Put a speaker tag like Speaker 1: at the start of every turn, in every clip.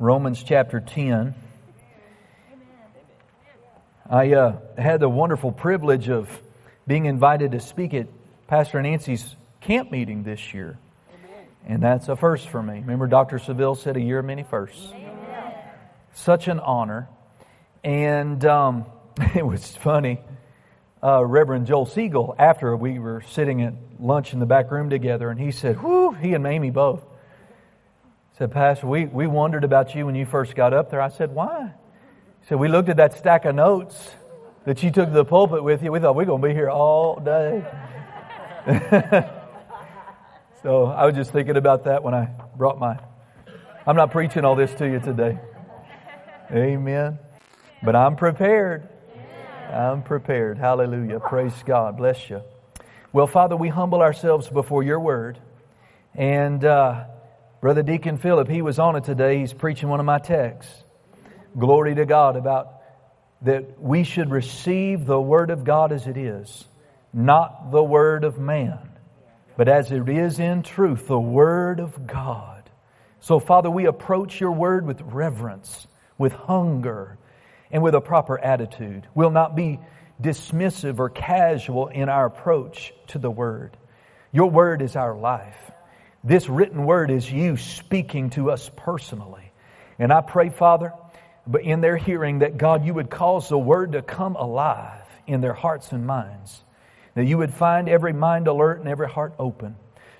Speaker 1: Romans chapter 10. I uh, had the wonderful privilege of being invited to speak at Pastor Nancy's camp meeting this year. And that's a first for me. Remember, Dr. Seville said a year of many firsts. Such an honor. And um, it was funny. Uh, Reverend Joel Siegel, after we were sitting at lunch in the back room together, and he said, Whoo, he and Amy both said, Pastor, we, we wondered about you when you first got up there. I said, Why? He said, We looked at that stack of notes that you took to the pulpit with you. We thought we're going to be here all day. so I was just thinking about that when I brought my. I'm not preaching all this to you today. Amen. But I'm prepared. I'm prepared. Hallelujah. Praise God. Bless you. Well, Father, we humble ourselves before your word. And uh, Brother Deacon Philip, he was on it today. He's preaching one of my texts. Glory to God about that we should receive the word of God as it is, not the word of man, but as it is in truth, the word of God. So, Father, we approach your word with reverence, with hunger, and with a proper attitude. We'll not be dismissive or casual in our approach to the Word. Your Word is our life. This written Word is you speaking to us personally. And I pray, Father, but in their hearing that God, you would cause the Word to come alive in their hearts and minds. That you would find every mind alert and every heart open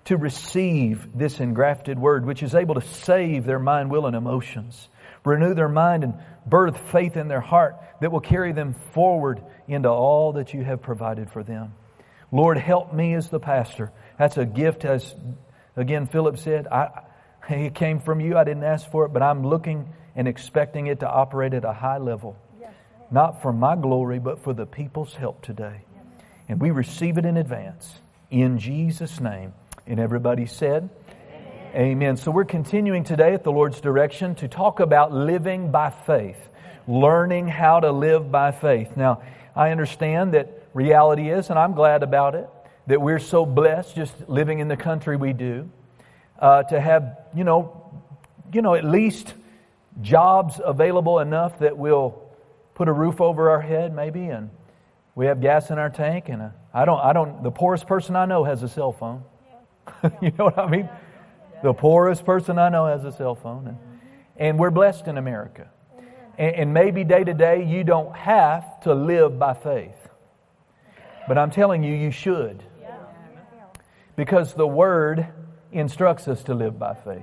Speaker 1: to receive this engrafted Word, which is able to save their mind, will, and emotions renew their mind and birth faith in their heart that will carry them forward into all that you have provided for them. Lord, help me as the pastor. That's a gift, as again Philip said. I, it came from you. I didn't ask for it, but I'm looking and expecting it to operate at a high level. Not for my glory, but for the people's help today. And we receive it in advance. In Jesus' name. And everybody said, Amen. So we're continuing today at the Lord's direction to talk about living by faith, learning how to live by faith. Now, I understand that reality is, and I'm glad about it, that we're so blessed just living in the country we do, uh, to have, you know, you know, at least jobs available enough that we'll put a roof over our head, maybe, and we have gas in our tank. And I don't, I don't. The poorest person I know has a cell phone. you know what I mean? The poorest person I know has a cell phone. And, and we're blessed in America. And, and maybe day to day you don't have to live by faith. But I'm telling you, you should. Because the Word instructs us to live by faith.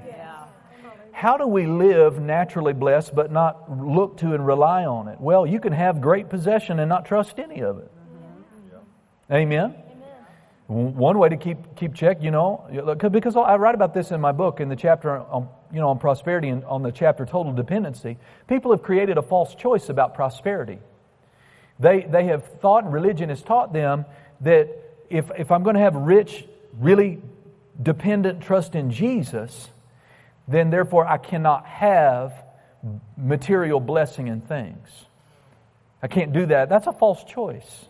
Speaker 1: How do we live naturally blessed but not look to and rely on it? Well, you can have great possession and not trust any of it. Amen? One way to keep keep check, you know, because I write about this in my book in the chapter on you know on prosperity and on the chapter total dependency. People have created a false choice about prosperity. They they have thought, religion has taught them that if if I'm going to have rich, really dependent trust in Jesus, then therefore I cannot have material blessing and things. I can't do that. That's a false choice.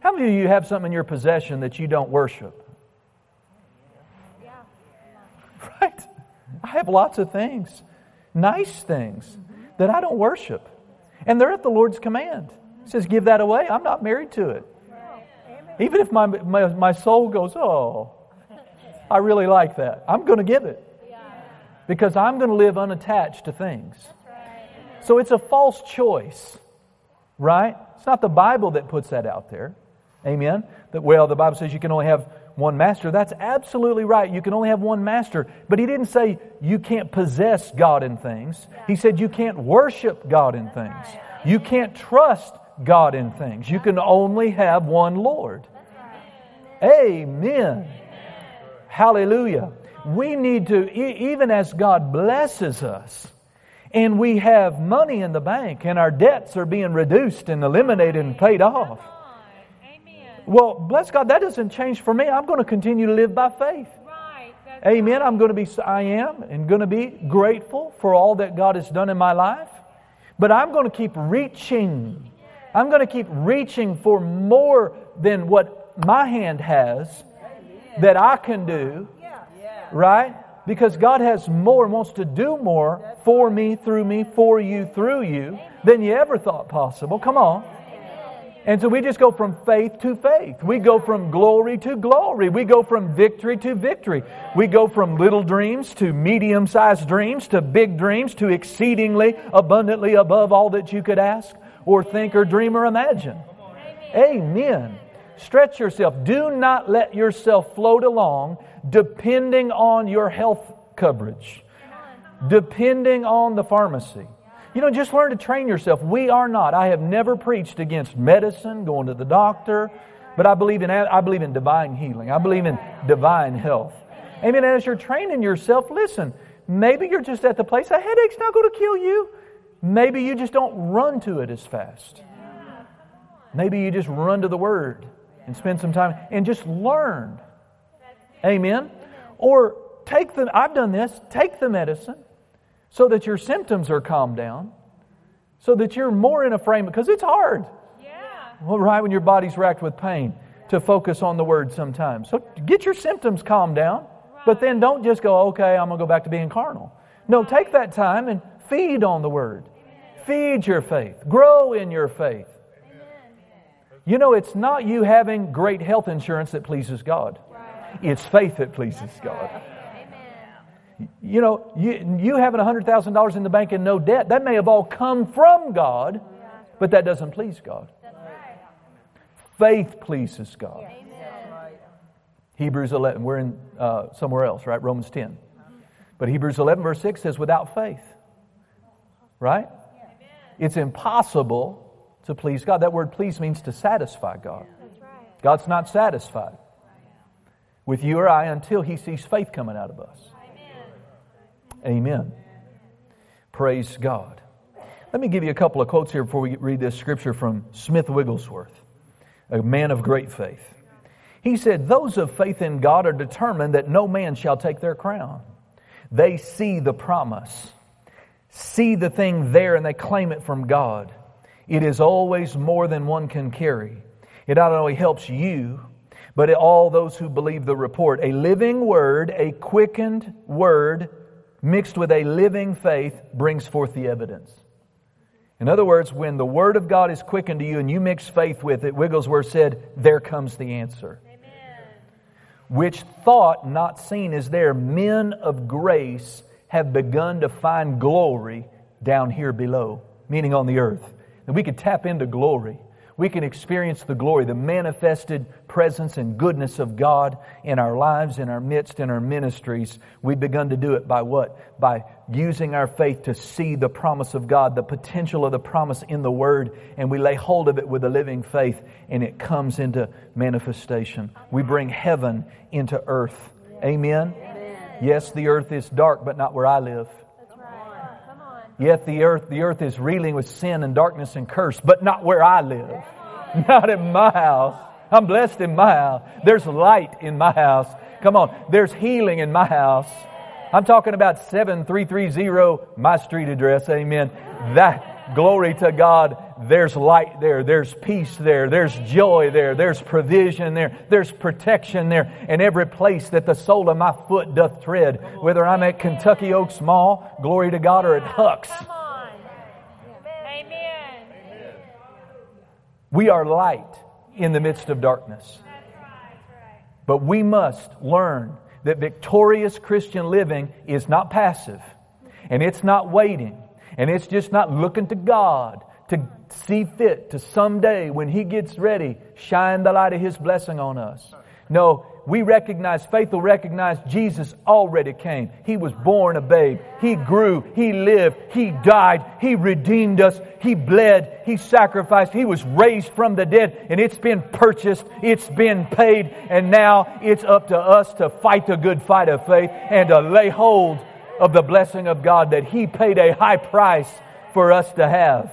Speaker 1: How many of you have something in your possession that you don't worship? Right? I have lots of things, nice things, that I don't worship. And they're at the Lord's command. He says, Give that away. I'm not married to it. Even if my, my, my soul goes, Oh, I really like that, I'm going to give it. Because I'm going to live unattached to things. So it's a false choice, right? It's not the Bible that puts that out there. Amen? That, well, the Bible says you can only have one master. That's absolutely right. You can only have one master. But he didn't say you can't possess God in things. He said you can't worship God in things. You can't trust God in things. You can only have one Lord. Amen. Hallelujah. We need to, even as God blesses us, and we have money in the bank, and our debts are being reduced and eliminated and paid off well, bless God, that doesn't change for me. I'm going to continue to live by faith. Right. Amen. Right. I'm going to be, I am, and going to be grateful for all that God has done in my life. But I'm going to keep reaching. I'm going to keep reaching for more than what my hand has that I can do. Right? Because God has more and wants to do more for me, through me, for you, through you than you ever thought possible. Come on. And so we just go from faith to faith. We go from glory to glory. We go from victory to victory. We go from little dreams to medium sized dreams to big dreams to exceedingly abundantly above all that you could ask or think or dream or imagine. Amen. Stretch yourself. Do not let yourself float along depending on your health coverage, depending on the pharmacy. You know, just learn to train yourself. We are not. I have never preached against medicine, going to the doctor, but I believe in I believe in divine healing. I believe in divine health. Amen. As you're training yourself, listen. Maybe you're just at the place a headache's not going to kill you. Maybe you just don't run to it as fast. Maybe you just run to the Word and spend some time and just learn. Amen. Or take the. I've done this. Take the medicine so that your symptoms are calmed down, so that you're more in a frame, because it's hard. Yeah. Well, right when your body's racked with pain, to focus on the word sometimes. So get your symptoms calmed down, but then don't just go, okay, I'm going to go back to being carnal. No, take that time and feed on the word. Feed your faith. Grow in your faith. You know, it's not you having great health insurance that pleases God. It's faith that pleases God. You know, you, you having $100,000 in the bank and no debt, that may have all come from God, but that doesn't please God. Faith pleases God. Hebrews 11, we're in uh, somewhere else, right? Romans 10. But Hebrews 11, verse 6 says, without faith, right? It's impossible to please God. That word please means to satisfy God. God's not satisfied with you or I until He sees faith coming out of us. Amen. Praise God. Let me give you a couple of quotes here before we read this scripture from Smith Wigglesworth, a man of great faith. He said, Those of faith in God are determined that no man shall take their crown. They see the promise, see the thing there, and they claim it from God. It is always more than one can carry. It not only helps you, but all those who believe the report. A living word, a quickened word, mixed with a living faith brings forth the evidence. In other words, when the Word of God is quickened to you and you mix faith with it, Wigglesworth said, there comes the answer. Amen. Which thought not seen is there. Men of grace have begun to find glory down here below, meaning on the earth. And we could tap into glory we can experience the glory, the manifested presence and goodness of God in our lives, in our midst, in our ministries. We've begun to do it by what? By using our faith to see the promise of God, the potential of the promise in the Word, and we lay hold of it with a living faith, and it comes into manifestation. We bring heaven into earth. Amen? Amen. Yes, the earth is dark, but not where I live. Yet the earth, the earth is reeling with sin and darkness and curse, but not where I live. Not in my house. I'm blessed in my house. There's light in my house. Come on. There's healing in my house. I'm talking about 7330, my street address. Amen. That, glory to God. There's light there. There's peace there. There's joy there. There's provision there. There's protection there. And every place that the sole of my foot doth tread, whether I'm at Kentucky Oaks Mall, glory to God, or at Huck's. Amen. We are light in the midst of darkness. But we must learn that victorious Christian living is not passive, and it's not waiting, and it's just not looking to God to see fit to someday when He gets ready, shine the light of His blessing on us. No, we recognize, faith will recognize Jesus already came. He was born a babe. He grew. He lived. He died. He redeemed us. He bled. He sacrificed. He was raised from the dead and it's been purchased. It's been paid. And now it's up to us to fight the good fight of faith and to lay hold of the blessing of God that He paid a high price for us to have.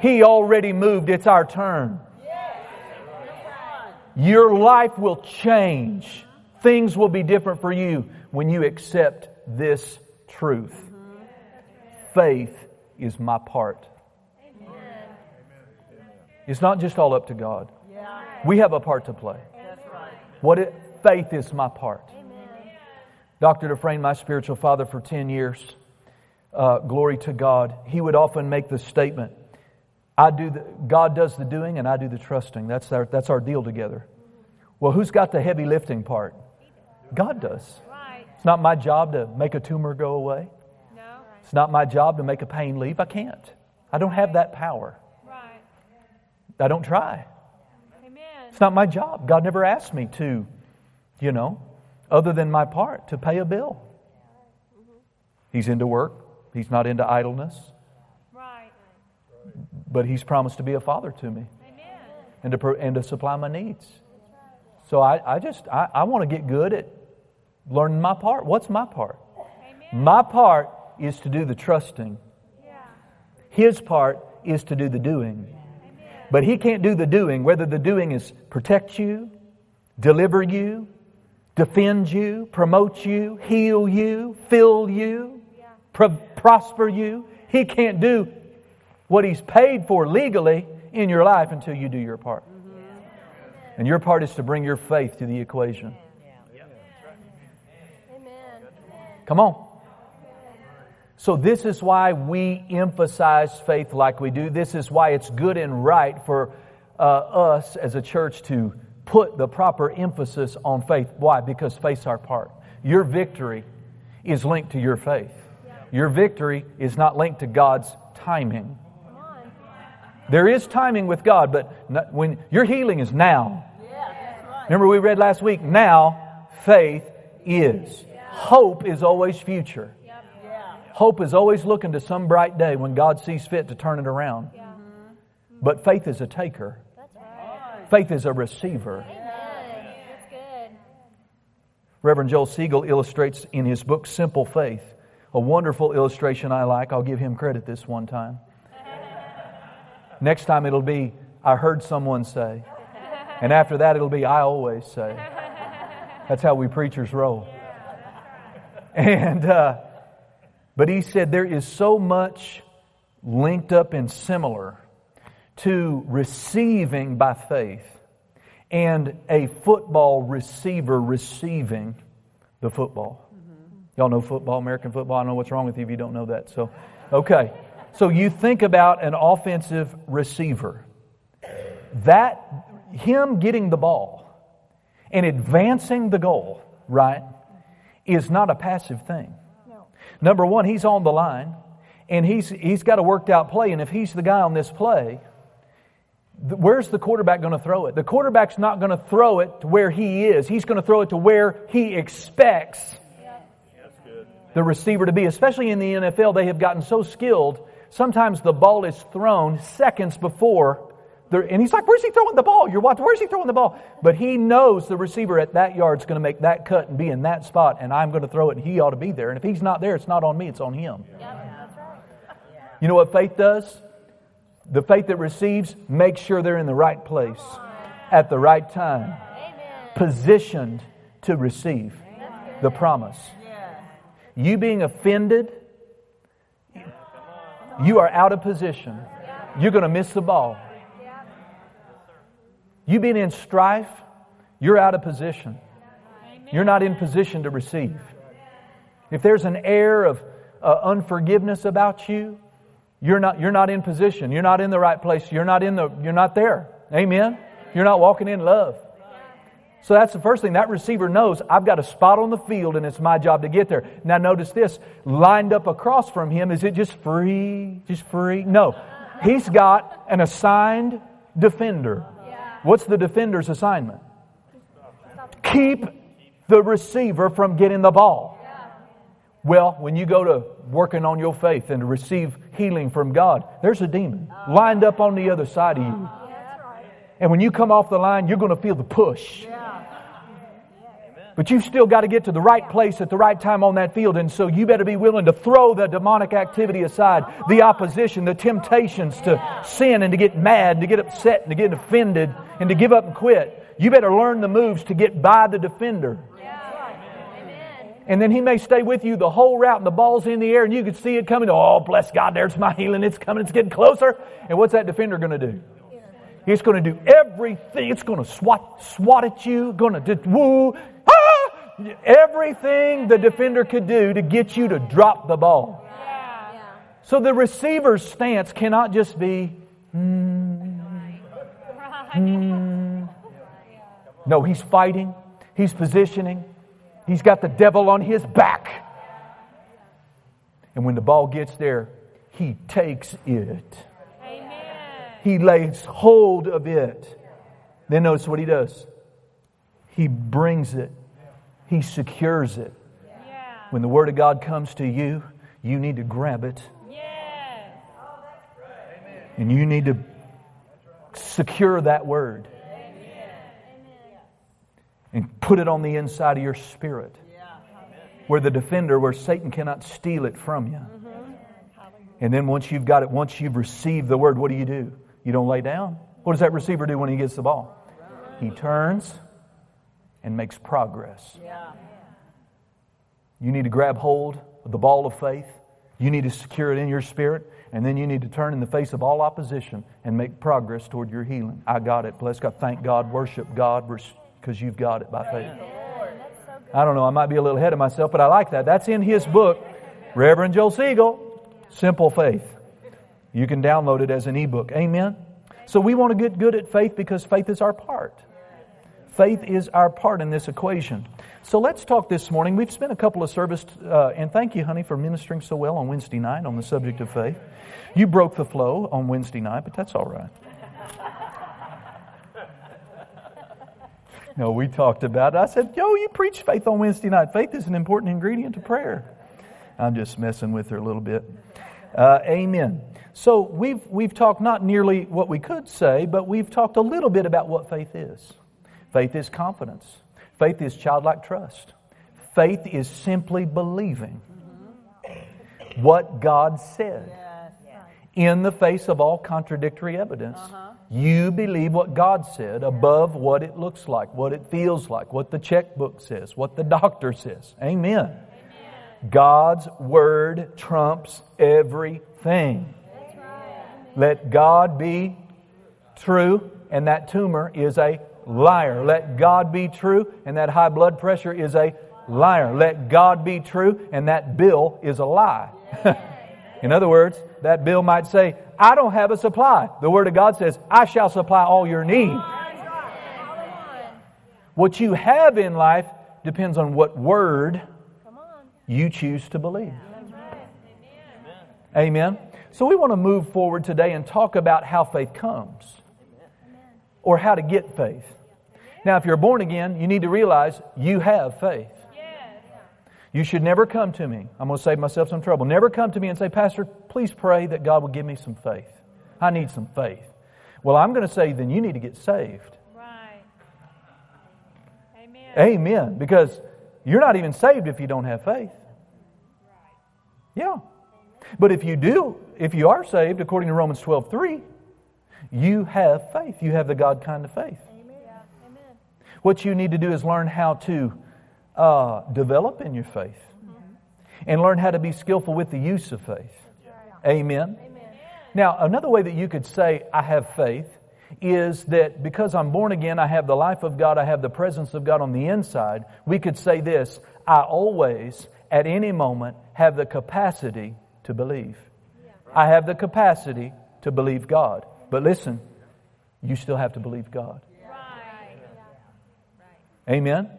Speaker 1: He already moved. It's our turn. Your life will change. Things will be different for you when you accept this truth. Faith is my part. It's not just all up to God. We have a part to play. What it, faith is my part. Dr. Dufresne, my spiritual father for 10 years, uh, glory to God, he would often make the statement, I do the, God does the doing and I do the trusting. That's our, that's our deal together. Well, who's got the heavy lifting part? God does. It's not my job to make a tumor go away. It's not my job to make a pain leave. I can't. I don't have that power. I don't try. It's not my job. God never asked me to, you know, other than my part, to pay a bill. He's into work. He's not into idleness. Right. But He's promised to be a father to me Amen. and to, and to supply my needs. So I, I just, I, I want to get good at learning my part. What's my part? Amen. My part is to do the trusting. Yeah. His part is to do the doing. Amen. But He can't do the doing, whether the doing is protect you, deliver you, defend you, promote you, heal you, fill you, pro- prosper you. He can't do what He's paid for legally in your life until you do your part. And your part is to bring your faith to the equation. Come on. So, this is why we emphasize faith like we do. This is why it's good and right for uh, us as a church to put the proper emphasis on faith. Why? Because faith's our part. Your victory is linked to your faith. Your victory is not linked to God's timing. There is timing with God, but when your healing is now. Remember, we read last week, now faith is. Hope is always future. Hope is always looking to some bright day when God sees fit to turn it around. But faith is a taker, faith is a receiver. Reverend Joel Siegel illustrates in his book Simple Faith a wonderful illustration I like. I'll give him credit this one time. Next time it'll be, I heard someone say. And after that, it'll be, I always say. That's how we preachers roll. And, uh, but he said there is so much linked up and similar to receiving by faith and a football receiver receiving the football. Y'all know football, American football. I don't know what's wrong with you if you don't know that. So, okay. So you think about an offensive receiver. That him getting the ball and advancing the goal, right, is not a passive thing. No. Number one, he's on the line and he's, he's got a worked out play. And if he's the guy on this play, where's the quarterback going to throw it? The quarterback's not going to throw it to where he is. He's going to throw it to where he expects the receiver to be. Especially in the NFL, they have gotten so skilled. Sometimes the ball is thrown seconds before and he's like, where's he throwing the ball? You're watching, where's he throwing the ball? But he knows the receiver at that yard is going to make that cut and be in that spot, and I'm going to throw it, and he ought to be there. And if he's not there, it's not on me, it's on him. You know what faith does? The faith that receives makes sure they're in the right place at the right time, positioned to receive the promise. You being offended, you are out of position. You're going to miss the ball. You being in strife, you're out of position. You're not in position to receive. If there's an air of uh, unforgiveness about you, you're not, you're not in position. You're not in the right place. You're not in the, you're not there. Amen? You're not walking in love. So that's the first thing. That receiver knows I've got a spot on the field and it's my job to get there. Now notice this. Lined up across from him, is it just free? Just free? No. He's got an assigned defender. What's the defender's assignment? Keep the receiver from getting the ball. Well, when you go to working on your faith and to receive healing from God, there's a demon lined up on the other side of you. And when you come off the line, you're going to feel the push. But you've still got to get to the right place at the right time on that field. And so you better be willing to throw the demonic activity aside, the opposition, the temptations to sin and to get mad, and to get upset and to get offended and to give up and quit. You better learn the moves to get by the defender. And then he may stay with you the whole route and the ball's in the air and you can see it coming. Oh, bless God, there's my healing. It's coming. It's getting closer. And what's that defender going to do? He's going to do everything. It's going to swat, swat at you, going to woo, everything the defender could do to get you to drop the ball. So the receiver's stance cannot just be, mm, mm. no, he's fighting, he's positioning, he's got the devil on his back. And when the ball gets there, he takes it. Amen. He lays hold of it. Then notice what he does. He brings it. He secures it. Yeah. When the Word of God comes to you, you need to grab it. Yeah. And you need to secure that Word. And put it on the inside of your spirit. Where the defender, where Satan cannot steal it from you. Mm-hmm. And then once you've got it, once you've received the word, what do you do? You don't lay down. What does that receiver do when he gets the ball? He turns and makes progress. You need to grab hold of the ball of faith. You need to secure it in your spirit. And then you need to turn in the face of all opposition and make progress toward your healing. I got it. Bless God. Thank God. Worship God because you've got it by faith. I don't know. I might be a little ahead of myself, but I like that. That's in his book, Reverend Joe Siegel. Simple Faith. You can download it as an ebook. Amen? So we want to get good at faith because faith is our part. Faith is our part in this equation. So let's talk this morning. We've spent a couple of services, uh, and thank you, honey, for ministering so well on Wednesday night on the subject of faith. You broke the flow on Wednesday night, but that's all right. No, we talked about it. I said, Yo, you preach faith on Wednesday night. Faith is an important ingredient to prayer. I'm just messing with her a little bit. Uh, amen. So we've, we've talked not nearly what we could say, but we've talked a little bit about what faith is. Faith is confidence. Faith is childlike trust. Faith is simply believing what God said. In the face of all contradictory evidence, uh-huh. You believe what God said above what it looks like, what it feels like, what the checkbook says, what the doctor says. Amen. God's word trumps everything. Let God be true, and that tumor is a liar. Let God be true, and that high blood pressure is a liar. Let God be true, and that bill is a lie. In other words, that bill might say, I don't have a supply. The Word of God says, I shall supply all your needs. What you have in life depends on what Word you choose to believe. Amen. So we want to move forward today and talk about how faith comes or how to get faith. Now, if you're born again, you need to realize you have faith. You should never come to me. I'm going to save myself some trouble. Never come to me and say, Pastor, please pray that God will give me some faith. I need some faith. Well, I'm going to say, then you need to get saved. Right. Amen. Amen. Because you're not even saved if you don't have faith. Yeah. But if you do, if you are saved, according to Romans 12 3, you have faith. You have the God kind of faith. Amen. What you need to do is learn how to uh, develop in your faith mm-hmm. and learn how to be skillful with the use of faith. Amen. Amen. Now, another way that you could say, I have faith, is that because I'm born again, I have the life of God, I have the presence of God on the inside. We could say this I always, at any moment, have the capacity to believe. I have the capacity to believe God. But listen, you still have to believe God. Amen?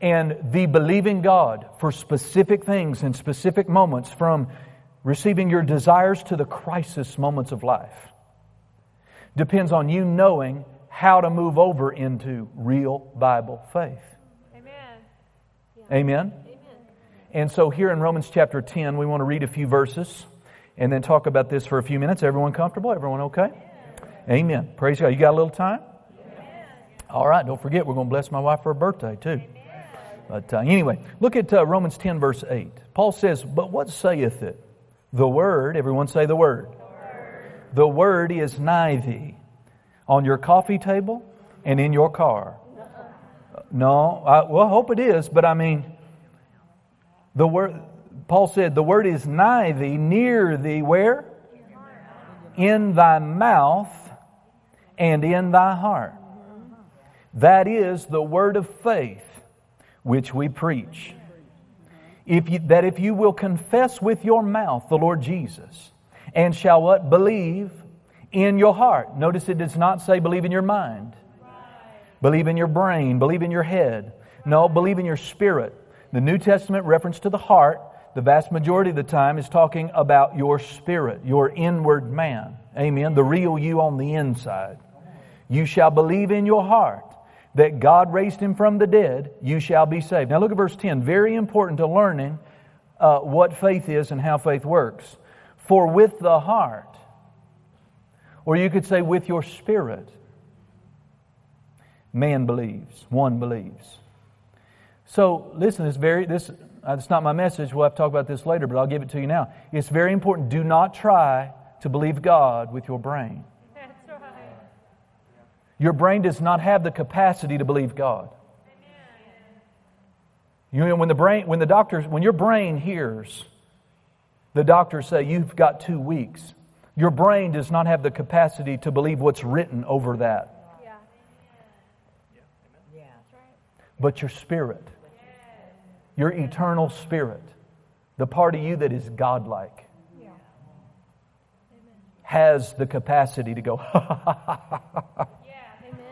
Speaker 1: And the believing God for specific things and specific moments, from receiving your desires to the crisis moments of life, depends on you knowing how to move over into real Bible faith. Amen. Amen. And so here in Romans chapter 10, we want to read a few verses and then talk about this for a few minutes. Everyone comfortable? Everyone okay? Amen. Praise God. You got a little time? All right. Don't forget, we're going to bless my wife for her birthday too. But uh, anyway, look at uh, Romans 10, verse 8. Paul says, But what saith it? The word, everyone say the word. The word, is nigh thee, on your coffee table and in your car. No, I, well, I hope it is, but I mean, the word, Paul said, the word is nigh thee, near thee, where? In thy mouth and in thy heart. That is the word of faith, which we preach. If you, that if you will confess with your mouth the Lord Jesus, and shall what? Believe in your heart. Notice it does not say believe in your mind. Believe in your brain. Believe in your head. No, believe in your spirit. The New Testament reference to the heart, the vast majority of the time, is talking about your spirit, your inward man. Amen. The real you on the inside. You shall believe in your heart that God raised him from the dead, you shall be saved. Now look at verse 10. Very important to learning uh, what faith is and how faith works. For with the heart, or you could say with your spirit, man believes, one believes. So listen, it's very this uh, it's not my message. We'll have to talk about this later, but I'll give it to you now. It's very important. Do not try to believe God with your brain. Your brain does not have the capacity to believe God. You know, when the brain, when the doctors, when your brain hears the doctors say you've got two weeks, your brain does not have the capacity to believe what's written over that. But your spirit, your eternal spirit, the part of you that is godlike, has the capacity to go,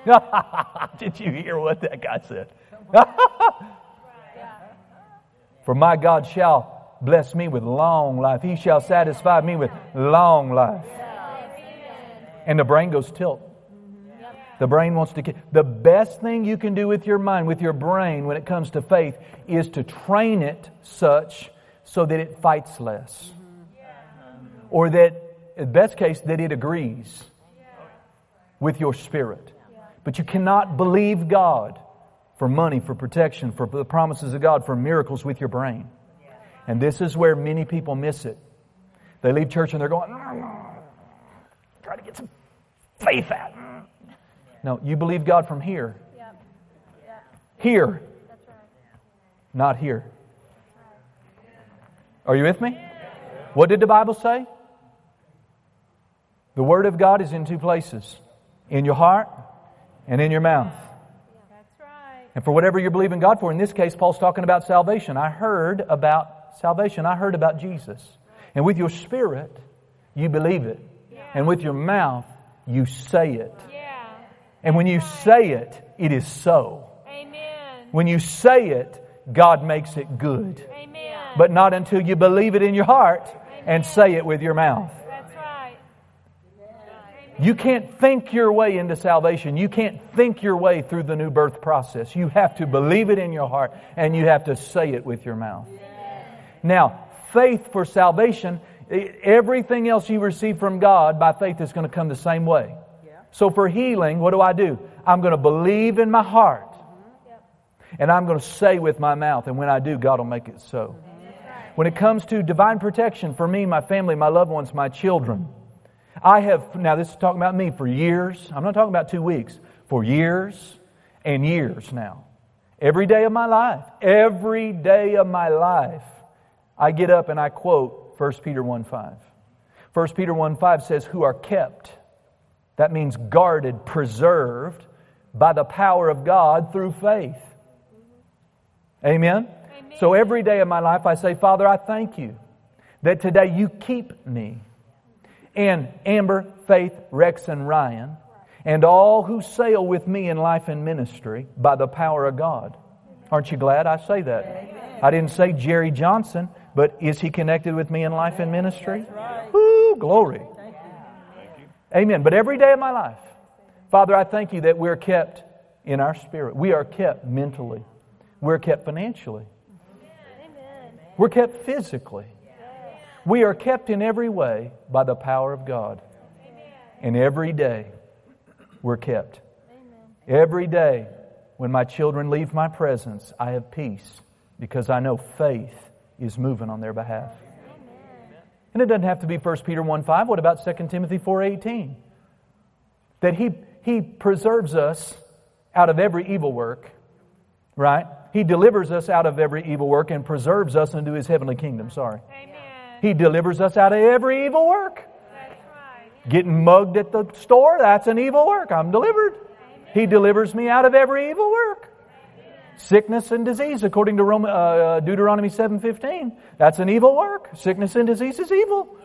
Speaker 1: Did you hear what that guy said? For my God shall bless me with long life. He shall satisfy me with long life. And the brain goes tilt. The brain wants to. The best thing you can do with your mind, with your brain, when it comes to faith, is to train it such so that it fights less. Or that, in best case, that it agrees with your spirit. But you cannot believe God for money, for protection, for the promises of God, for miracles with your brain. And this is where many people miss it. They leave church and they're going, ah, try to get some faith out. No, you believe God from here. Here. Not here. Are you with me? What did the Bible say? The Word of God is in two places in your heart and in your mouth. That's right. And for whatever you're believing God for, in this case, Paul's talking about salvation. I heard about salvation. I heard about Jesus. And with your spirit, you believe it. Yeah. And with your mouth, you say it. Yeah. And when you say it, it is so. Amen. When you say it, God makes it good. Amen. But not until you believe it in your heart Amen. and say it with your mouth. You can't think your way into salvation. You can't think your way through the new birth process. You have to believe it in your heart and you have to say it with your mouth. Now, faith for salvation, everything else you receive from God by faith is going to come the same way. So for healing, what do I do? I'm going to believe in my heart. And I'm going to say with my mouth. And when I do, God will make it so. When it comes to divine protection for me, my family, my loved ones, my children, I have, now this is talking about me for years. I'm not talking about two weeks. For years and years now. Every day of my life, every day of my life, I get up and I quote 1 Peter 1 5. 1 Peter 1 5 says, Who are kept. That means guarded, preserved by the power of God through faith. Amen? Amen? So every day of my life, I say, Father, I thank you that today you keep me and Amber, Faith, Rex, and Ryan, and all who sail with me in life and ministry by the power of God. Aren't you glad I say that? I didn't say Jerry Johnson, but is he connected with me in life and ministry? Woo, glory. Amen. But every day of my life, Father, I thank you that we're kept in our spirit. We are kept mentally. We're kept financially. We're kept physically. We are kept in every way by the power of God. Amen. And every day we're kept. Amen. Every day when my children leave my presence, I have peace because I know faith is moving on their behalf. Amen. And it doesn't have to be 1 Peter 1 5. What about 2 Timothy 4 18? That he, he preserves us out of every evil work, right? He delivers us out of every evil work and preserves us into his heavenly kingdom. Sorry. Amen. He delivers us out of every evil work. Getting mugged at the store, that's an evil work. I'm delivered. He delivers me out of every evil work. Sickness and disease, according to Rome, uh, Deuteronomy 7.15. That's an evil work. Sickness and disease is evil.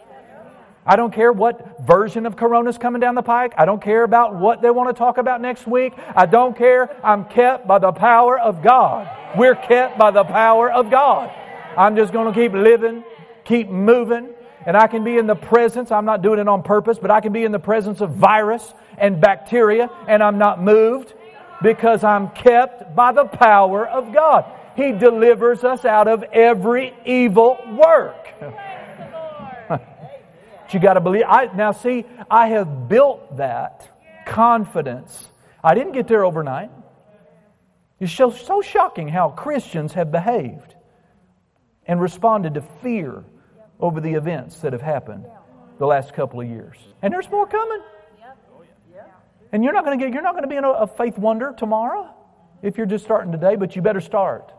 Speaker 1: I don't care what version of Corona's coming down the pike. I don't care about what they want to talk about next week. I don't care. I'm kept by the power of God. We're kept by the power of God. I'm just going to keep living, keep moving, and I can be in the presence, I'm not doing it on purpose, but I can be in the presence of virus and bacteria, and I'm not moved because I'm kept by the power of God. He delivers us out of every evil work. you got to believe. I, now, see, I have built that confidence. I didn't get there overnight. It's so, so shocking how Christians have behaved and responded to fear over the events that have happened the last couple of years. And there's more coming. And you're not going to get you're not going to be in a, a faith wonder tomorrow if you're just starting today, but you better start.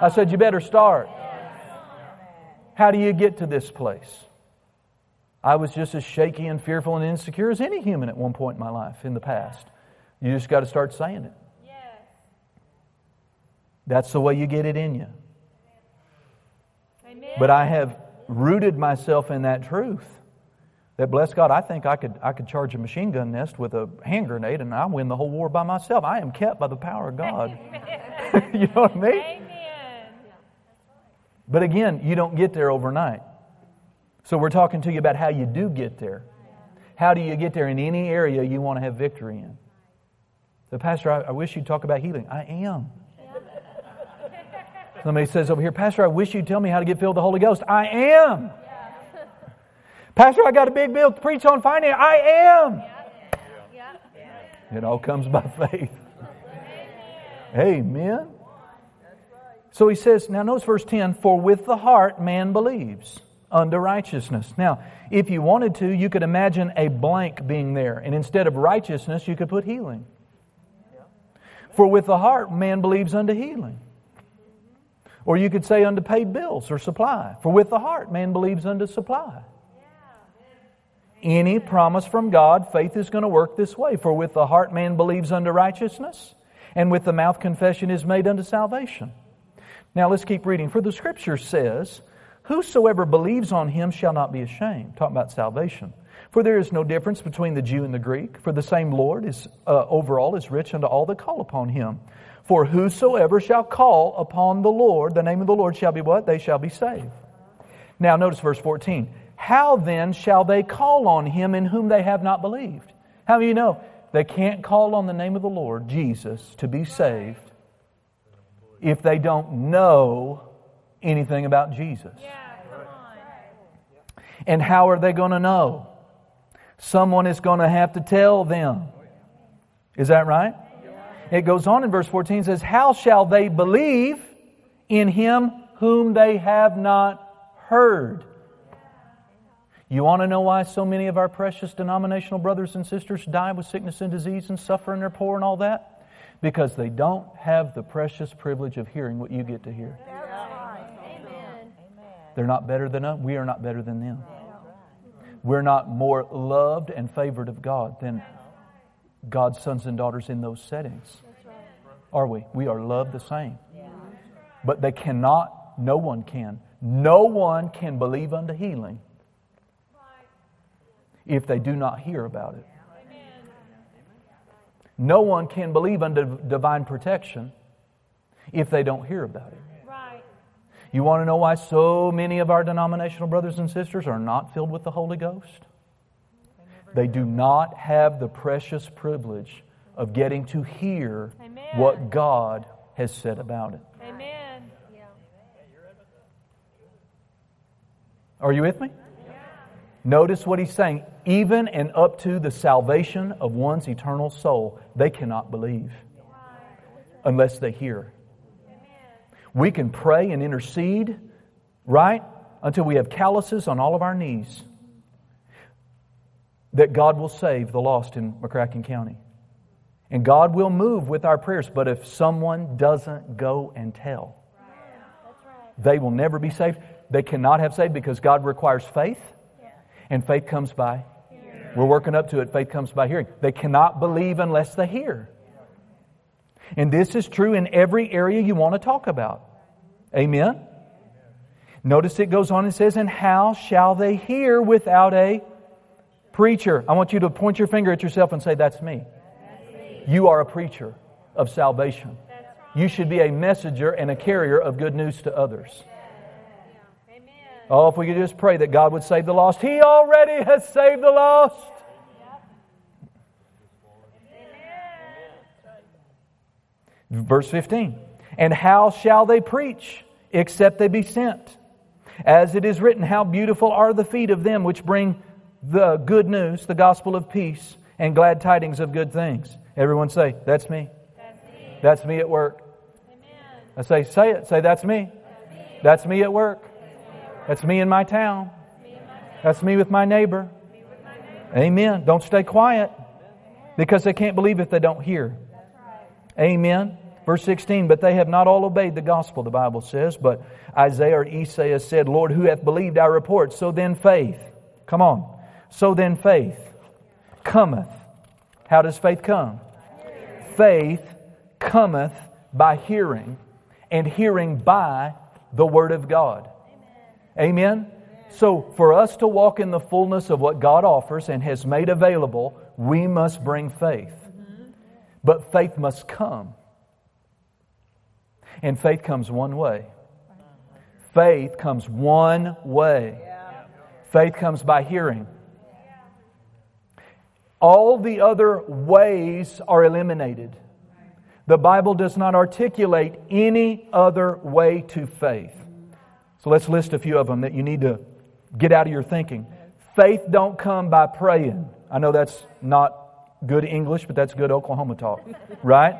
Speaker 1: I said you better start. How do you get to this place? I was just as shaky and fearful and insecure as any human at one point in my life in the past. You just got to start saying it. That's the way you get it in you. But I have rooted myself in that truth. That bless God, I think I could I could charge a machine gun nest with a hand grenade and I win the whole war by myself. I am kept by the power of God. you know what I mean? Amen. But again, you don't get there overnight. So we're talking to you about how you do get there. How do you get there in any area you want to have victory in? The pastor, I, I wish you'd talk about healing. I am. Somebody says over here, Pastor, I wish you'd tell me how to get filled with the Holy Ghost. I am. Pastor, I got a big bill to preach on finance. I am. It all comes by faith. Amen. So he says, now notice verse 10 For with the heart man believes unto righteousness. Now, if you wanted to, you could imagine a blank being there, and instead of righteousness, you could put healing. For with the heart man believes unto healing. Or you could say unto paid bills or supply. For with the heart man believes unto supply. Any promise from God, faith is going to work this way. For with the heart man believes unto righteousness, and with the mouth confession is made unto salvation. Now let's keep reading. For the scripture says, Whosoever believes on him shall not be ashamed. Talking about salvation. For there is no difference between the Jew and the Greek, for the same Lord is uh, overall is rich unto all that call upon him. For whosoever shall call upon the Lord, the name of the Lord shall be what? They shall be saved. Now notice verse 14. How then shall they call on him in whom they have not believed? How do you know? They can't call on the name of the Lord, Jesus, to be saved if they don't know anything about Jesus. And how are they going to know? Someone is going to have to tell them. Is that right? It goes on in verse 14 says, How shall they believe in him whom they have not heard? You want to know why so many of our precious denominational brothers and sisters die with sickness and disease and suffer and they're poor and all that? Because they don't have the precious privilege of hearing what you get to hear. They're not better than us. We are not better than them. We're not more loved and favored of God than God's sons and daughters in those settings. Are we? We are loved the same. But they cannot, no one can, no one can believe unto healing if they do not hear about it. No one can believe unto divine protection if they don't hear about it. You want to know why so many of our denominational brothers and sisters are not filled with the Holy Ghost? They do not have the precious privilege of getting to hear Amen. what God has said about it. Amen. Are you with me? Yeah. Notice what he's saying. Even and up to the salvation of one's eternal soul, they cannot believe unless they hear. We can pray and intercede, right? Until we have calluses on all of our knees that God will save the lost in McCracken County. And God will move with our prayers, but if someone doesn't go and tell, they will never be saved. They cannot have saved because God requires faith, and faith comes by. We're working up to it. Faith comes by hearing. They cannot believe unless they hear. And this is true in every area you want to talk about. Amen? Notice it goes on and says, And how shall they hear without a preacher? I want you to point your finger at yourself and say, That's me. That's me. You are a preacher of salvation. You should be a messenger and a carrier of good news to others. Oh, if we could just pray that God would save the lost. He already has saved the lost. Verse 15. And how shall they preach except they be sent? As it is written, how beautiful are the feet of them which bring the good news, the gospel of peace, and glad tidings of good things. Everyone say, That's me. That's me, that's me at work. Amen. I say, Say it. Say, That's me. That's me, at work. That's me in my town. That's me with my neighbor. Amen. Don't stay quiet because they can't believe if they don't hear. Amen. Verse 16, but they have not all obeyed the gospel, the Bible says. But Isaiah or Esaias said, Lord, who hath believed our report? So then faith. Come on. So then faith cometh. How does faith come? Faith cometh by hearing, and hearing by the Word of God. Amen? So, for us to walk in the fullness of what God offers and has made available, we must bring faith. Mm-hmm. But faith must come. And faith comes one way. Faith comes one way. Faith comes by hearing. All the other ways are eliminated. The Bible does not articulate any other way to faith. So let's list a few of them that you need to get out of your thinking. Faith don't come by praying. I know that's not good English, but that's good Oklahoma talk, right?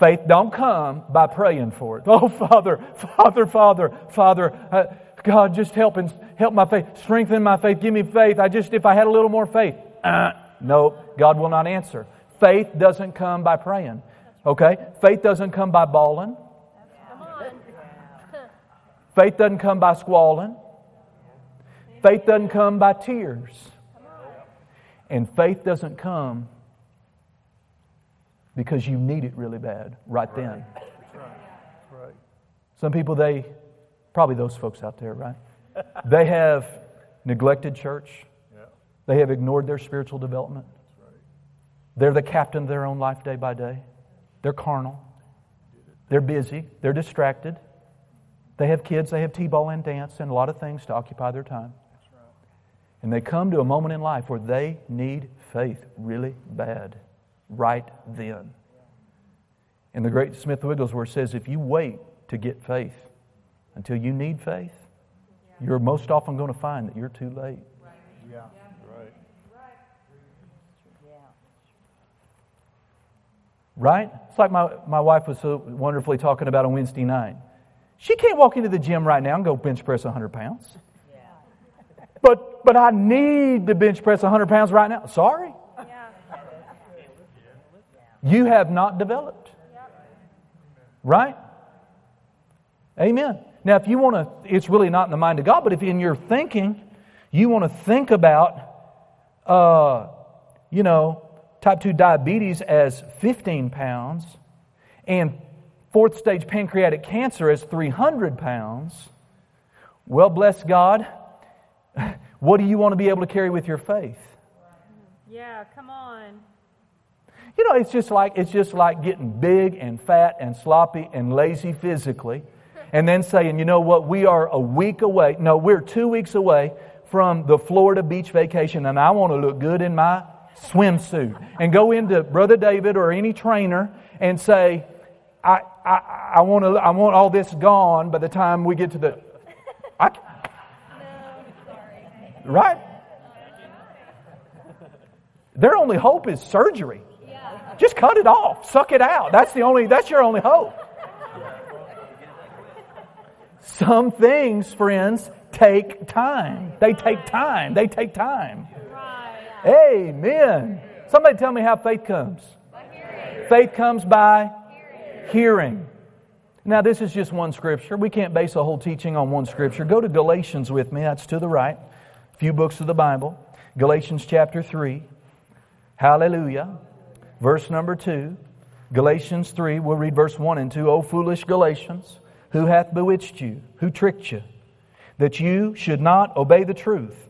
Speaker 1: Faith don't come by praying for it. Oh, Father, Father, Father, Father, uh, God, just help and help my faith, strengthen my faith, give me faith. I just, if I had a little more faith, uh, no, God will not answer. Faith doesn't come by praying. Okay, faith doesn't come by bawling. Faith doesn't come by squalling. Faith doesn't come by tears. And faith doesn't come because you need it really bad right then. Some people, they, probably those folks out there, right? They have neglected church. They have ignored their spiritual development. They're the captain of their own life day by day. They're carnal. They're busy. They're distracted. They have kids, they have T ball and dance, and a lot of things to occupy their time. And they come to a moment in life where they need faith really bad, right then. And the great Smith Wigglesworth says if you wait to get faith until you need faith, you're most often going to find that you're too late. Yeah, right. It's like my, my wife was so wonderfully talking about on Wednesday night. She can't walk into the gym right now and go bench press 100 pounds. Yeah. But, but I need to bench press 100 pounds right now. Sorry. Yeah. You have not developed. Right? Amen. Now, if you want to, it's really not in the mind of God, but if in your thinking, you want to think about, uh, you know, type 2 diabetes as 15 pounds and fourth stage pancreatic cancer as 300 pounds, well, bless God, what do you want to be able to carry with your faith?
Speaker 2: Yeah, come on.
Speaker 1: You know, it's just like it's just like getting big and fat and sloppy and lazy physically, and then saying, you know what, we are a week away. No, we're two weeks away from the Florida beach vacation, and I want to look good in my swimsuit. And go into Brother David or any trainer and say, I, I, I, want to, I want all this gone by the time we get to the. I, right? Their only hope is surgery. Just cut it off. Suck it out. That's the only, that's your only hope. Some things, friends, take time. They take time. They take time. Amen. Somebody tell me how faith comes. Faith comes by hearing. Now, this is just one scripture. We can't base a whole teaching on one scripture. Go to Galatians with me. That's to the right. A few books of the Bible. Galatians chapter 3. Hallelujah. Verse number 2. Galatians 3, we'll read verse 1 and 2. O foolish Galatians, who hath bewitched you? Who tricked you? That you should not obey the truth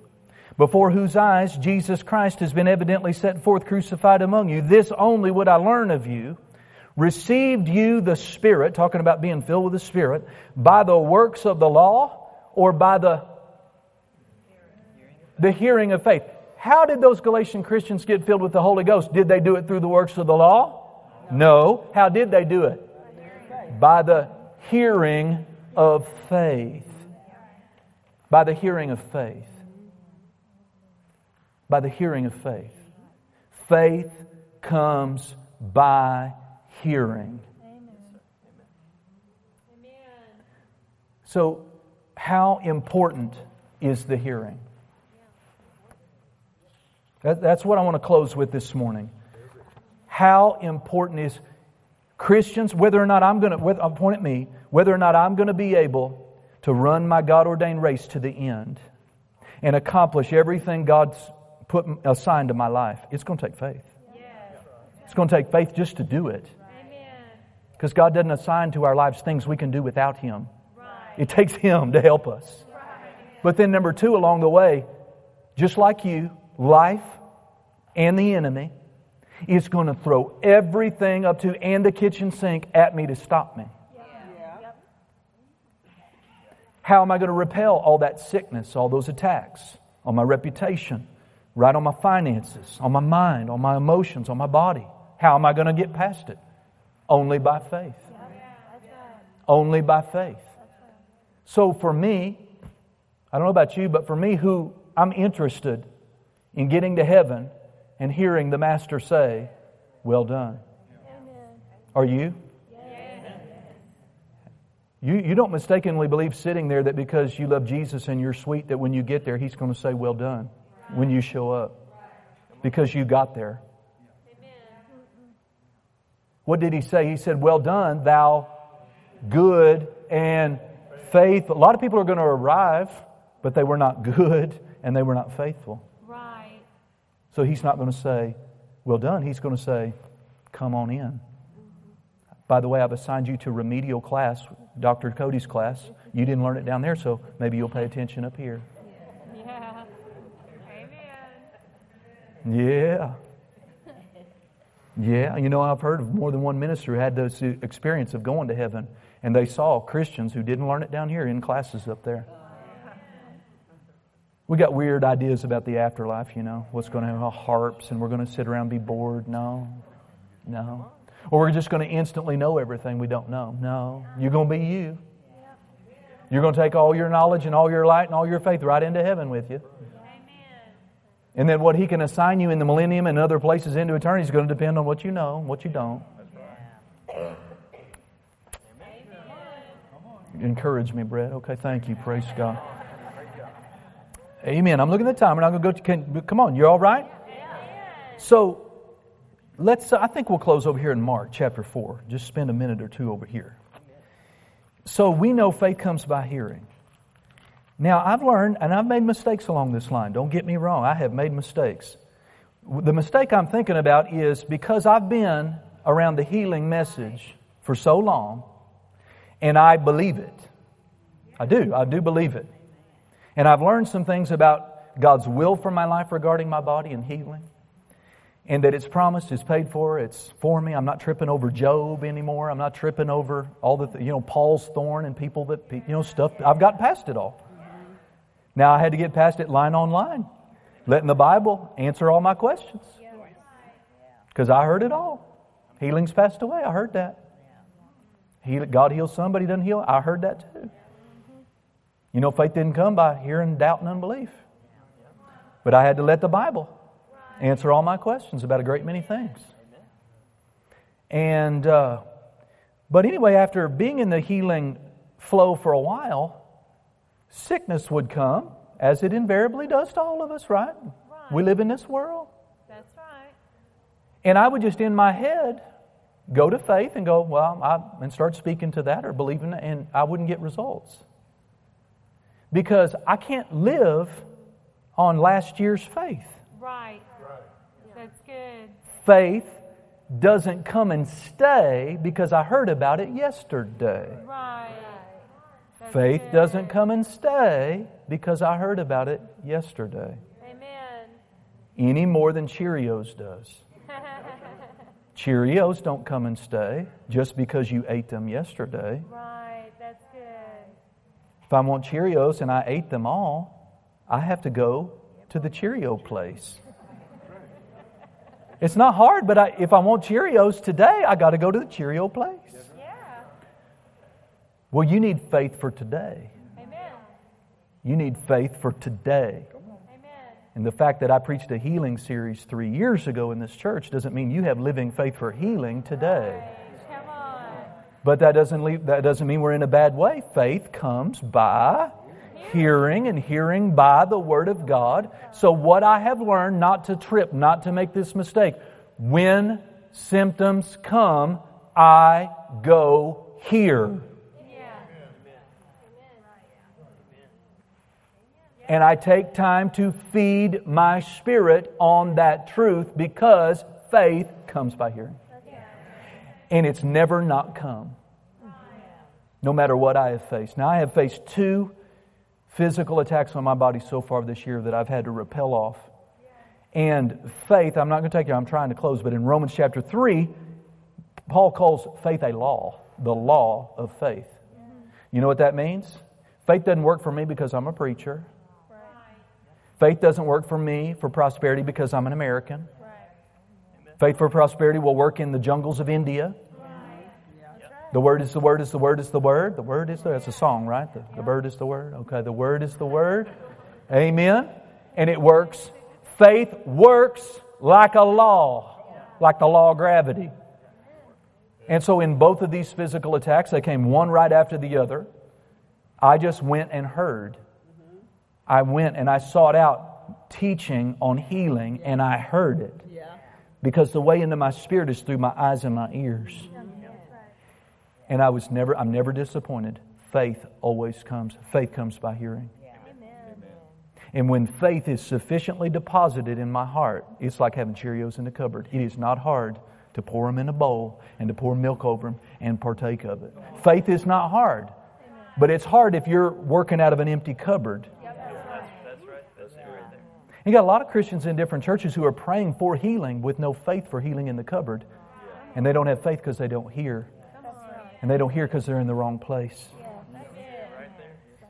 Speaker 1: before whose eyes Jesus Christ has been evidently set forth crucified among you. This only would I learn of you. Received you the Spirit, talking about being filled with the Spirit, by the works of the law or by the, the hearing of faith? How did those Galatian Christians get filled with the Holy Ghost? Did they do it through the works of the law? No. How did they do it? By the hearing of faith. By the hearing of faith by the hearing of faith. Faith comes by hearing. So, how important is the hearing? that's what I want to close with this morning. How important is Christians, whether or not I'm going to, point at me, whether or not I'm going to be able to run my God ordained race to the end and accomplish everything God's put assigned to my life, it's going to take faith. It's going to take faith just to do it. Because God doesn't assign to our lives things we can do without Him. It takes Him to help us. But then, number two, along the way, just like you, life and the enemy is going to throw everything up to and the kitchen sink at me to stop me. How am I going to repel all that sickness, all those attacks on my reputation, right on my finances, on my mind, on my emotions, on my body. How am I going to get past it? Only by faith. Only by faith. So for me, I don't know about you, but for me, who I'm interested in getting to heaven and hearing the Master say, Well done. Are you? You, you don't mistakenly believe sitting there that because you love Jesus and you're sweet, that when you get there, He's going to say, Well done when you show up because you got there. What did he say? He said, Well done, thou good and faith. A lot of people are going to arrive, but they were not good and they were not faithful.
Speaker 2: Right.
Speaker 1: So he's not going to say, Well done. He's going to say, Come on in. By the way, I've assigned you to remedial class, Dr. Cody's class. You didn't learn it down there, so maybe you'll pay attention up here. Yeah. Yeah, you know, I've heard of more than one minister who had this experience of going to heaven, and they saw Christians who didn't learn it down here in classes up there. We got weird ideas about the afterlife, you know, what's going to have harps and we're going to sit around and be bored. No, no. Or we're just going to instantly know everything we don't know. No, you're going to be you. You're going to take all your knowledge and all your light and all your faith right into heaven with you. And then what he can assign you in the millennium and other places into eternity is going to depend on what you know, what you don't. Encourage me, Brett. Okay, thank you. Praise God. Amen. I'm looking at the time. We're not going to go. To, can, come on, you're all right. So let's. I think we'll close over here in Mark chapter four. Just spend a minute or two over here. So we know faith comes by hearing. Now, I've learned, and I've made mistakes along this line. Don't get me wrong, I have made mistakes. The mistake I'm thinking about is because I've been around the healing message for so long, and I believe it. I do, I do believe it. And I've learned some things about God's will for my life regarding my body and healing. And that it's promised, it's paid for, it's for me. I'm not tripping over Job anymore. I'm not tripping over all the, you know, Paul's thorn and people that, you know, stuff. I've got past it all. Now I had to get past it line on line, letting the Bible answer all my questions. Because I heard it all. Healing's passed away. I heard that. He, God heals somebody, doesn't heal. I heard that too. You know, faith didn't come by hearing doubt and unbelief. But I had to let the Bible answer all my questions about a great many things. And, uh, but anyway, after being in the healing flow for a while, sickness would come, as it invariably does to all of us, right? right? We live in this world.
Speaker 2: That's right.
Speaker 1: And I would just in my head go to faith and go, well, I, and start speaking to that or believing, and I wouldn't get results. Because I can't live on last year's faith.
Speaker 2: Right. right. That's good.
Speaker 1: Faith doesn't come and stay because I heard about it yesterday.
Speaker 2: Right.
Speaker 1: Faith doesn't come and stay because I heard about it yesterday.
Speaker 2: Amen.
Speaker 1: Any more than Cheerios does. Cheerios don't come and stay just because you ate them yesterday.
Speaker 2: right. That's good.
Speaker 1: If I want Cheerios and I ate them all, I have to go to the Cheerio place. It's not hard, but I, if I want Cheerios today, I got to go to the Cheerio place. Well, you need faith for today.
Speaker 2: Amen.
Speaker 1: You need faith for today.
Speaker 2: Amen.
Speaker 1: And the fact that I preached a healing series three years ago in this church doesn't mean you have living faith for healing today.
Speaker 2: Come on.
Speaker 1: But that doesn't, leave, that doesn't mean we're in a bad way. Faith comes by hearing and hearing by the Word of God. So, what I have learned not to trip, not to make this mistake, when symptoms come, I go here. And I take time to feed my spirit on that truth because faith comes by hearing. And it's never not come. No matter what I have faced. Now, I have faced two physical attacks on my body so far this year that I've had to repel off. And faith, I'm not going to take you, I'm trying to close, but in Romans chapter 3, Paul calls faith a law, the law of faith. You know what that means? Faith doesn't work for me because I'm a preacher. Faith doesn't work for me for prosperity because I'm an American.
Speaker 2: Right.
Speaker 1: Faith for prosperity will work in the jungles of India. The word is the word is the word is the word. The word is the, that's a song, right? The, the word is the word. Okay, the word is the word. Amen. And it works. Faith works like a law, like the law of gravity. And so in both of these physical attacks, they came one right after the other. I just went and heard. I went and I sought out teaching on healing and I heard it. Because the way into my spirit is through my eyes and my ears. And I was never, I'm never disappointed. Faith always comes. Faith comes by hearing. And when faith is sufficiently deposited in my heart, it's like having Cheerios in the cupboard. It is not hard to pour them in a bowl and to pour milk over them and partake of it. Faith is not hard, but it's hard if you're working out of an empty cupboard. You got a lot of Christians in different churches who are praying for healing with no faith for healing in the cupboard. And they don't have faith because they don't hear. And they don't hear because they're in the wrong place.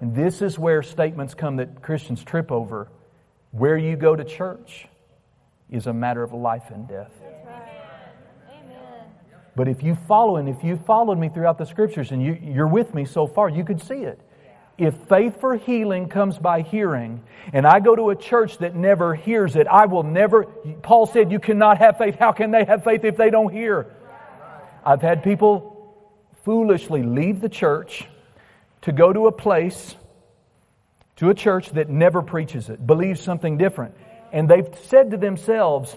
Speaker 1: And this is where statements come that Christians trip over. Where you go to church is a matter of life and death. But if you follow and if you followed me throughout the scriptures and you, you're with me so far, you could see it. If faith for healing comes by hearing, and I go to a church that never hears it, I will never. Paul said, You cannot have faith. How can they have faith if they don't hear? I've had people foolishly leave the church to go to a place, to a church that never preaches it, believes something different. And they've said to themselves,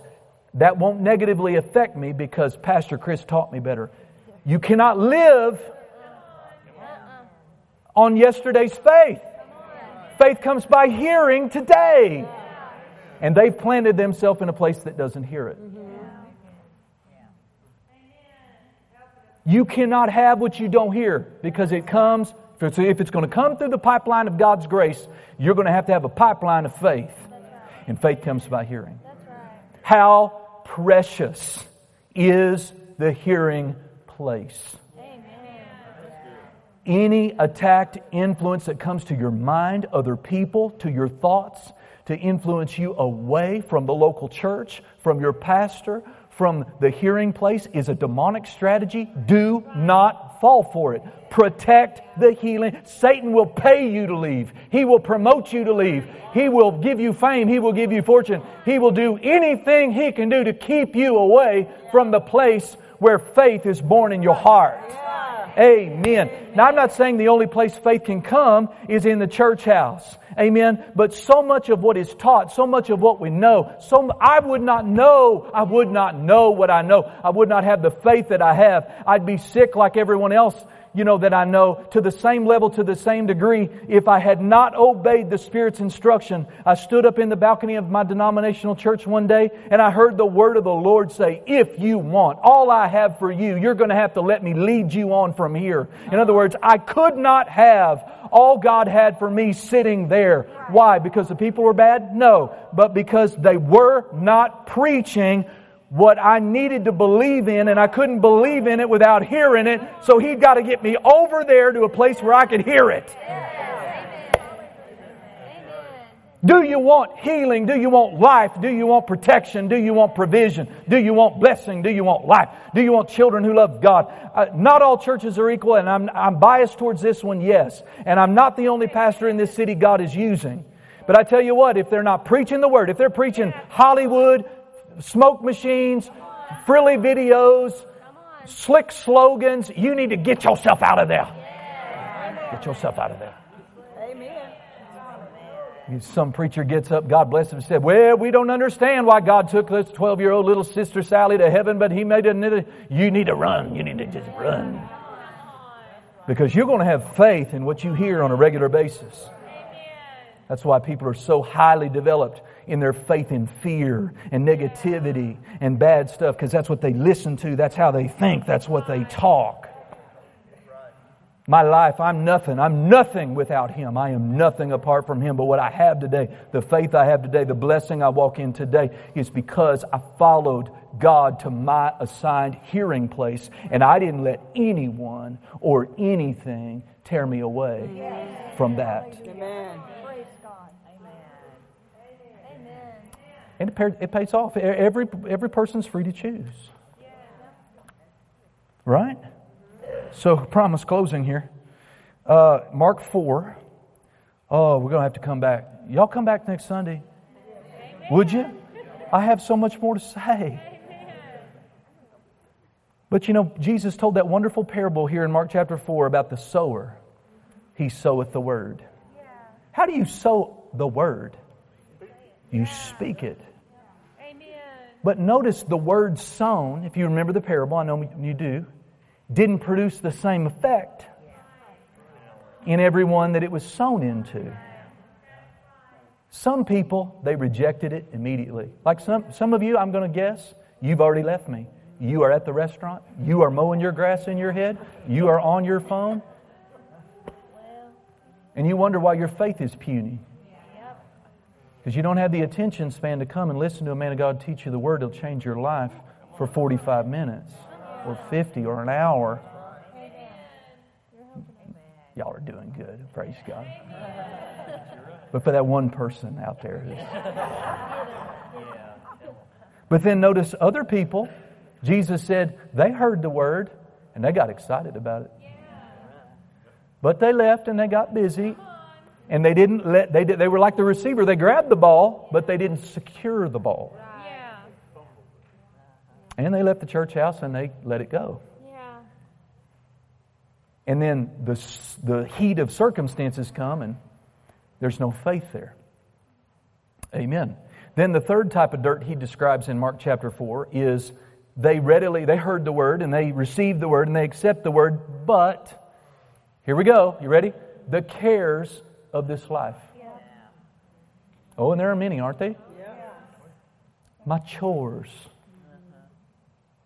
Speaker 1: that won't negatively affect me because Pastor Chris taught me better. You cannot live on yesterday's faith. Faith comes by hearing today. And they've planted themselves in a place that doesn't hear it. You cannot have what you don't hear because it comes, if it's going to come through the pipeline of God's grace, you're going to have to have a pipeline of faith. And faith comes by hearing. How precious is the hearing place. Any attacked influence that comes to your mind, other people, to your thoughts, to influence you away from the local church, from your pastor, from the hearing place is a demonic strategy. Do not fall for it. Protect the healing. Satan will pay you to leave. He will promote you to leave. He will give you fame. He will give you fortune. He will do anything he can do to keep you away from the place where faith is born in your heart. Amen. Now, I'm not saying the only place faith can come is in the church house. Amen. But so much of what is taught, so much of what we know, so I would not know, I would not know what I know. I would not have the faith that I have. I'd be sick like everyone else you know, that I know to the same level, to the same degree, if I had not obeyed the Spirit's instruction. I stood up in the balcony of my denominational church one day and I heard the word of the Lord say, if you want, all I have for you, you're going to have to let me lead you on from here. In other words, I could not have all God had for me sitting there. Why? Because the people were bad? No. But because they were not preaching what I needed to believe in and I couldn't believe in it without hearing it. So he'd got to get me over there to a place where I could hear it. Do you want healing? Do you want life? Do you want protection? Do you want provision? Do you want blessing? Do you want life? Do you want children who love God? Uh, not all churches are equal, and I'm, I'm biased towards this one, yes. And I'm not the only pastor in this city God is using. But I tell you what, if they're not preaching the word, if they're preaching Hollywood, smoke machines, frilly videos, slick slogans, you need to get yourself out of there. Get yourself out of there. Amen. Some preacher gets up, God bless him, and said, Well, we don't understand why God took this 12 year old little sister Sally to heaven, but he made it. You need to run. You need to just run. Because you're going to have faith in what you hear on a regular basis. That's why people are so highly developed in their faith in fear and negativity and bad stuff, because that's what they listen to, that's how they think, that's what they talk. My life, I'm nothing. I'm nothing without Him. I am nothing apart from Him. But what I have today, the faith I have today, the blessing I walk in today, is because I followed God to my assigned hearing place, and I didn't let anyone or anything tear me away from that.
Speaker 3: Amen.
Speaker 1: And it, it pays off. Every, every person's free to choose. Right? So, promise closing here. Uh, Mark 4. Oh, we're going to have to come back. Y'all come back next Sunday. Would you? I have so much more to say. But you know, Jesus told that wonderful parable here in Mark chapter 4 about the sower. He soweth the word. How do you sow the word? You speak it. But notice the word sown, if you remember the parable, I know you do, didn't produce the same effect in everyone that it was sown into. Some people, they rejected it immediately. Like some, some of you, I'm going to guess, you've already left me. You are at the restaurant. You are mowing your grass in your head. You are on your phone. And you wonder why your faith is puny. Because you don't have the attention span to come and listen to a man of God teach you the word. It'll change your life for 45 minutes or 50 or an hour. Y'all are doing good. Praise God. But for that one person out there. Who's... But then notice other people, Jesus said they heard the word and they got excited about it. But they left and they got busy and they didn't let they did, they were like the receiver. They grabbed the ball, but they didn't secure the ball.
Speaker 2: Yeah.
Speaker 1: And they left the church house and they let it go.
Speaker 2: Yeah.
Speaker 1: And then the the heat of circumstances come and there's no faith there. Amen. Then the third type of dirt he describes in Mark chapter 4 is they readily they heard the word and they received the word and they accept the word, but here we go. You ready? The cares of this life. Oh, and there are many, aren't they? My chores,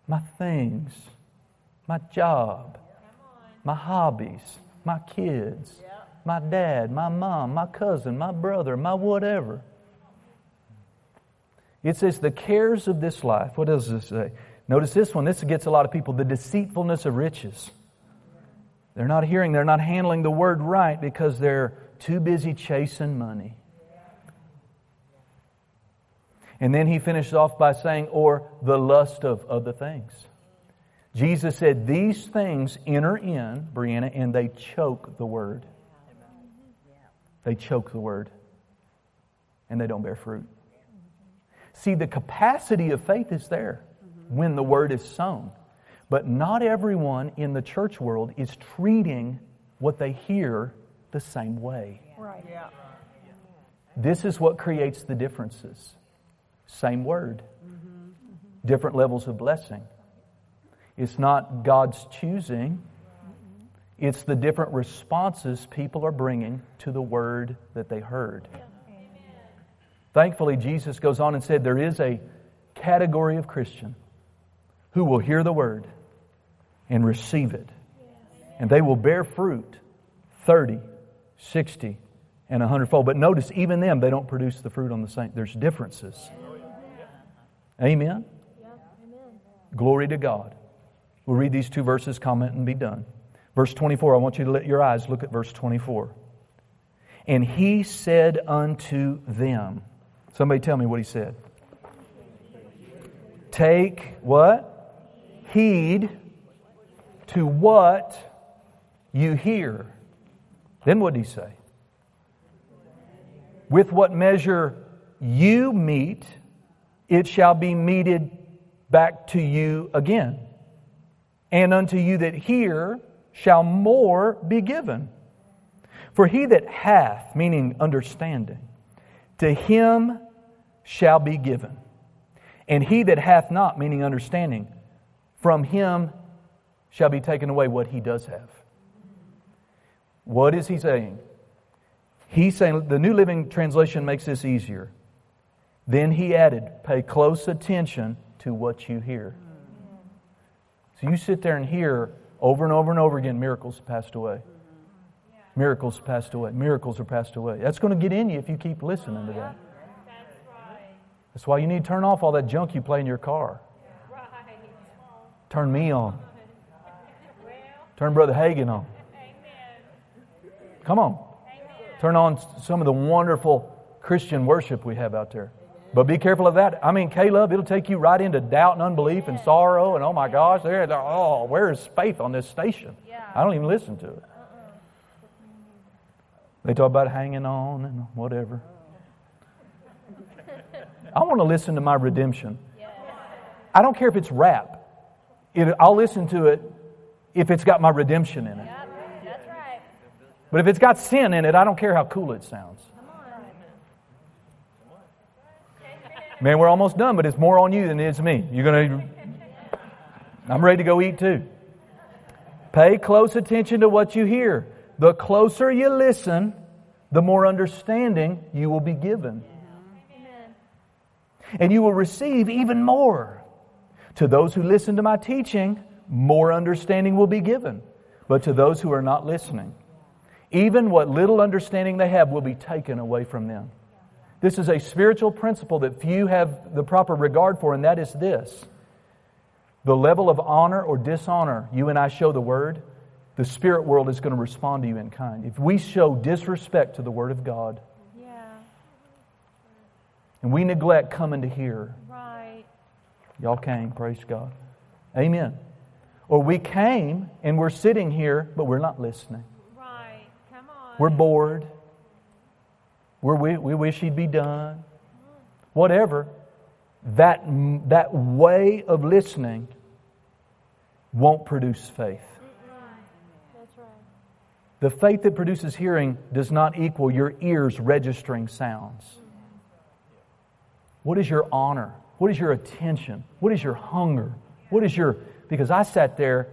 Speaker 1: my things, my job, my hobbies, my kids, my dad, my mom, my cousin, my brother, my whatever. It says the cares of this life. What does this say? Notice this one. This gets a lot of people. The deceitfulness of riches. They're not hearing, they're not handling the word right because they're too busy chasing money. And then he finishes off by saying, or the lust of other things. Jesus said, These things enter in, Brianna, and they choke the word. They choke the word. And they don't bear fruit. See, the capacity of faith is there when the word is sown. But not everyone in the church world is treating what they hear the same way.
Speaker 3: Right. Yeah.
Speaker 1: This is what creates the differences. Same word, different levels of blessing. It's not God's choosing, It's the different responses people are bringing to the word that they heard. Thankfully, Jesus goes on and said there is a category of Christian who will hear the word and receive it. And they will bear fruit 30, 60, and 100 fold. But notice, even them, they don't produce the fruit on the same. There's differences. Amen? Glory to God. We'll read these two verses, comment, and be done. Verse 24, I want you to let your eyes look at verse 24. And he said unto them, Somebody tell me what he said. Take what? Heed to what you hear. Then what did he say? With what measure you meet, it shall be meted back to you again. And unto you that hear shall more be given. For he that hath, meaning understanding, to him shall be given. And he that hath not, meaning understanding, from him shall be taken away what he does have. What is he saying? He's saying, the New Living Translation makes this easier. Then he added, pay close attention to what you hear. So you sit there and hear over and over and over again miracles passed away. Miracles passed away. Miracles are passed away. That's going to get in you if you keep listening to that. That's why you need to turn off all that junk you play in your car. Turn me on. Turn Brother Hagin on. Come on. Turn on some of the wonderful Christian worship we have out there. But be careful of that. I mean, Caleb, it'll take you right into doubt and unbelief and sorrow and oh my gosh, there, oh, where is faith on this station? I don't even listen to it. They talk about hanging on and whatever. I want to listen to my redemption. I don't care if it's rap. It, I'll listen to it if it's got my redemption in it. But if it's got sin in it, I don't care how cool it sounds. Man, we're almost done, but it's more on you than it is me. You're going to. I'm ready to go eat too. Pay close attention to what you hear. The closer you listen, the more understanding you will be given. And you will receive even more. To those who listen to my teaching, more understanding will be given. But to those who are not listening, even what little understanding they have will be taken away from them. This is a spiritual principle that few have the proper regard for, and that is this the level of honor or dishonor you and I show the Word, the spirit world is going to respond to you in kind. If we show disrespect to the Word of God,
Speaker 2: Yeah.
Speaker 1: and we neglect coming to hear,
Speaker 2: Right.
Speaker 1: y'all came, praise God. Amen. Or we came and we're sitting here, but we're not listening. We're bored. We're, we, we wish he'd be done. Whatever. That, that way of listening won't produce faith. The faith that produces hearing does not equal your ears registering sounds. What is your honor? What is your attention? What is your hunger? What is your. Because I sat there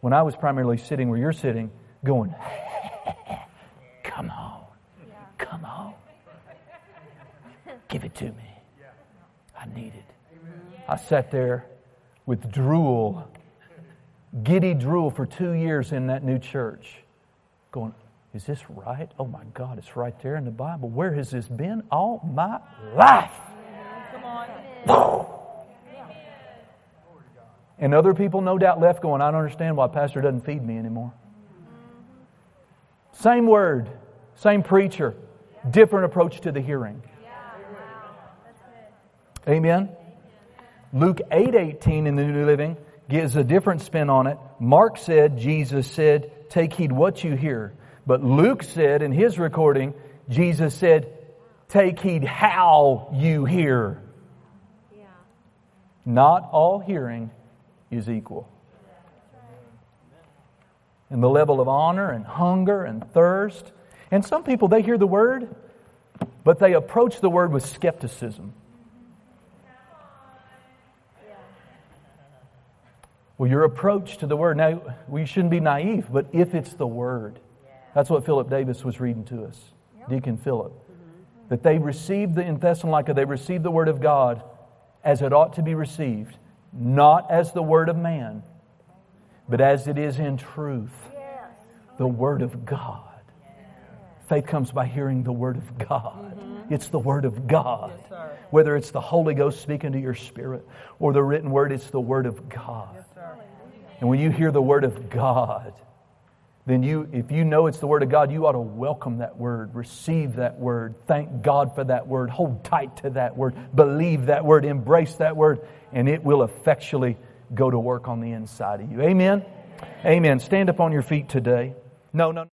Speaker 1: when I was primarily sitting where you're sitting, going, come on, come on. Give it to me. I need it. I sat there with drool, giddy drool for two years in that new church, going, Is this right? Oh my God, it's right there in the Bible. Where has this been all my life?
Speaker 2: Come on.
Speaker 1: And other people, no doubt, left going, I don't understand why Pastor doesn't feed me anymore. Same word, same preacher, different approach to the hearing. Amen. Luke 8:18 in the New Living gives a different spin on it. Mark said, Jesus said, "Take heed what you hear." But Luke said in his recording, Jesus said, "Take heed how you hear."
Speaker 2: Yeah.
Speaker 1: Not all hearing is equal. And the level of honor and hunger and thirst. And some people, they hear the word, but they approach the word with skepticism. Well, your approach to the Word. Now, we shouldn't be naive, but if it's the Word, that's what Philip Davis was reading to us, Deacon Philip. That they received the, in Thessalonica, they received the Word of God as it ought to be received, not as the Word of man, but as it is in truth, the Word of God. Faith comes by hearing the Word of God. Mm-hmm. It's the Word of God. Whether it's the Holy Ghost speaking to your spirit or the written Word, it's the Word of God. And when you hear the Word of God, then you, if you know it's the Word of God, you ought to welcome that Word, receive that Word, thank God for that Word, hold tight to that Word, believe that Word, embrace that Word, and it will effectually go to work on the inside of you. Amen? Amen. Stand up on your feet today. No, no.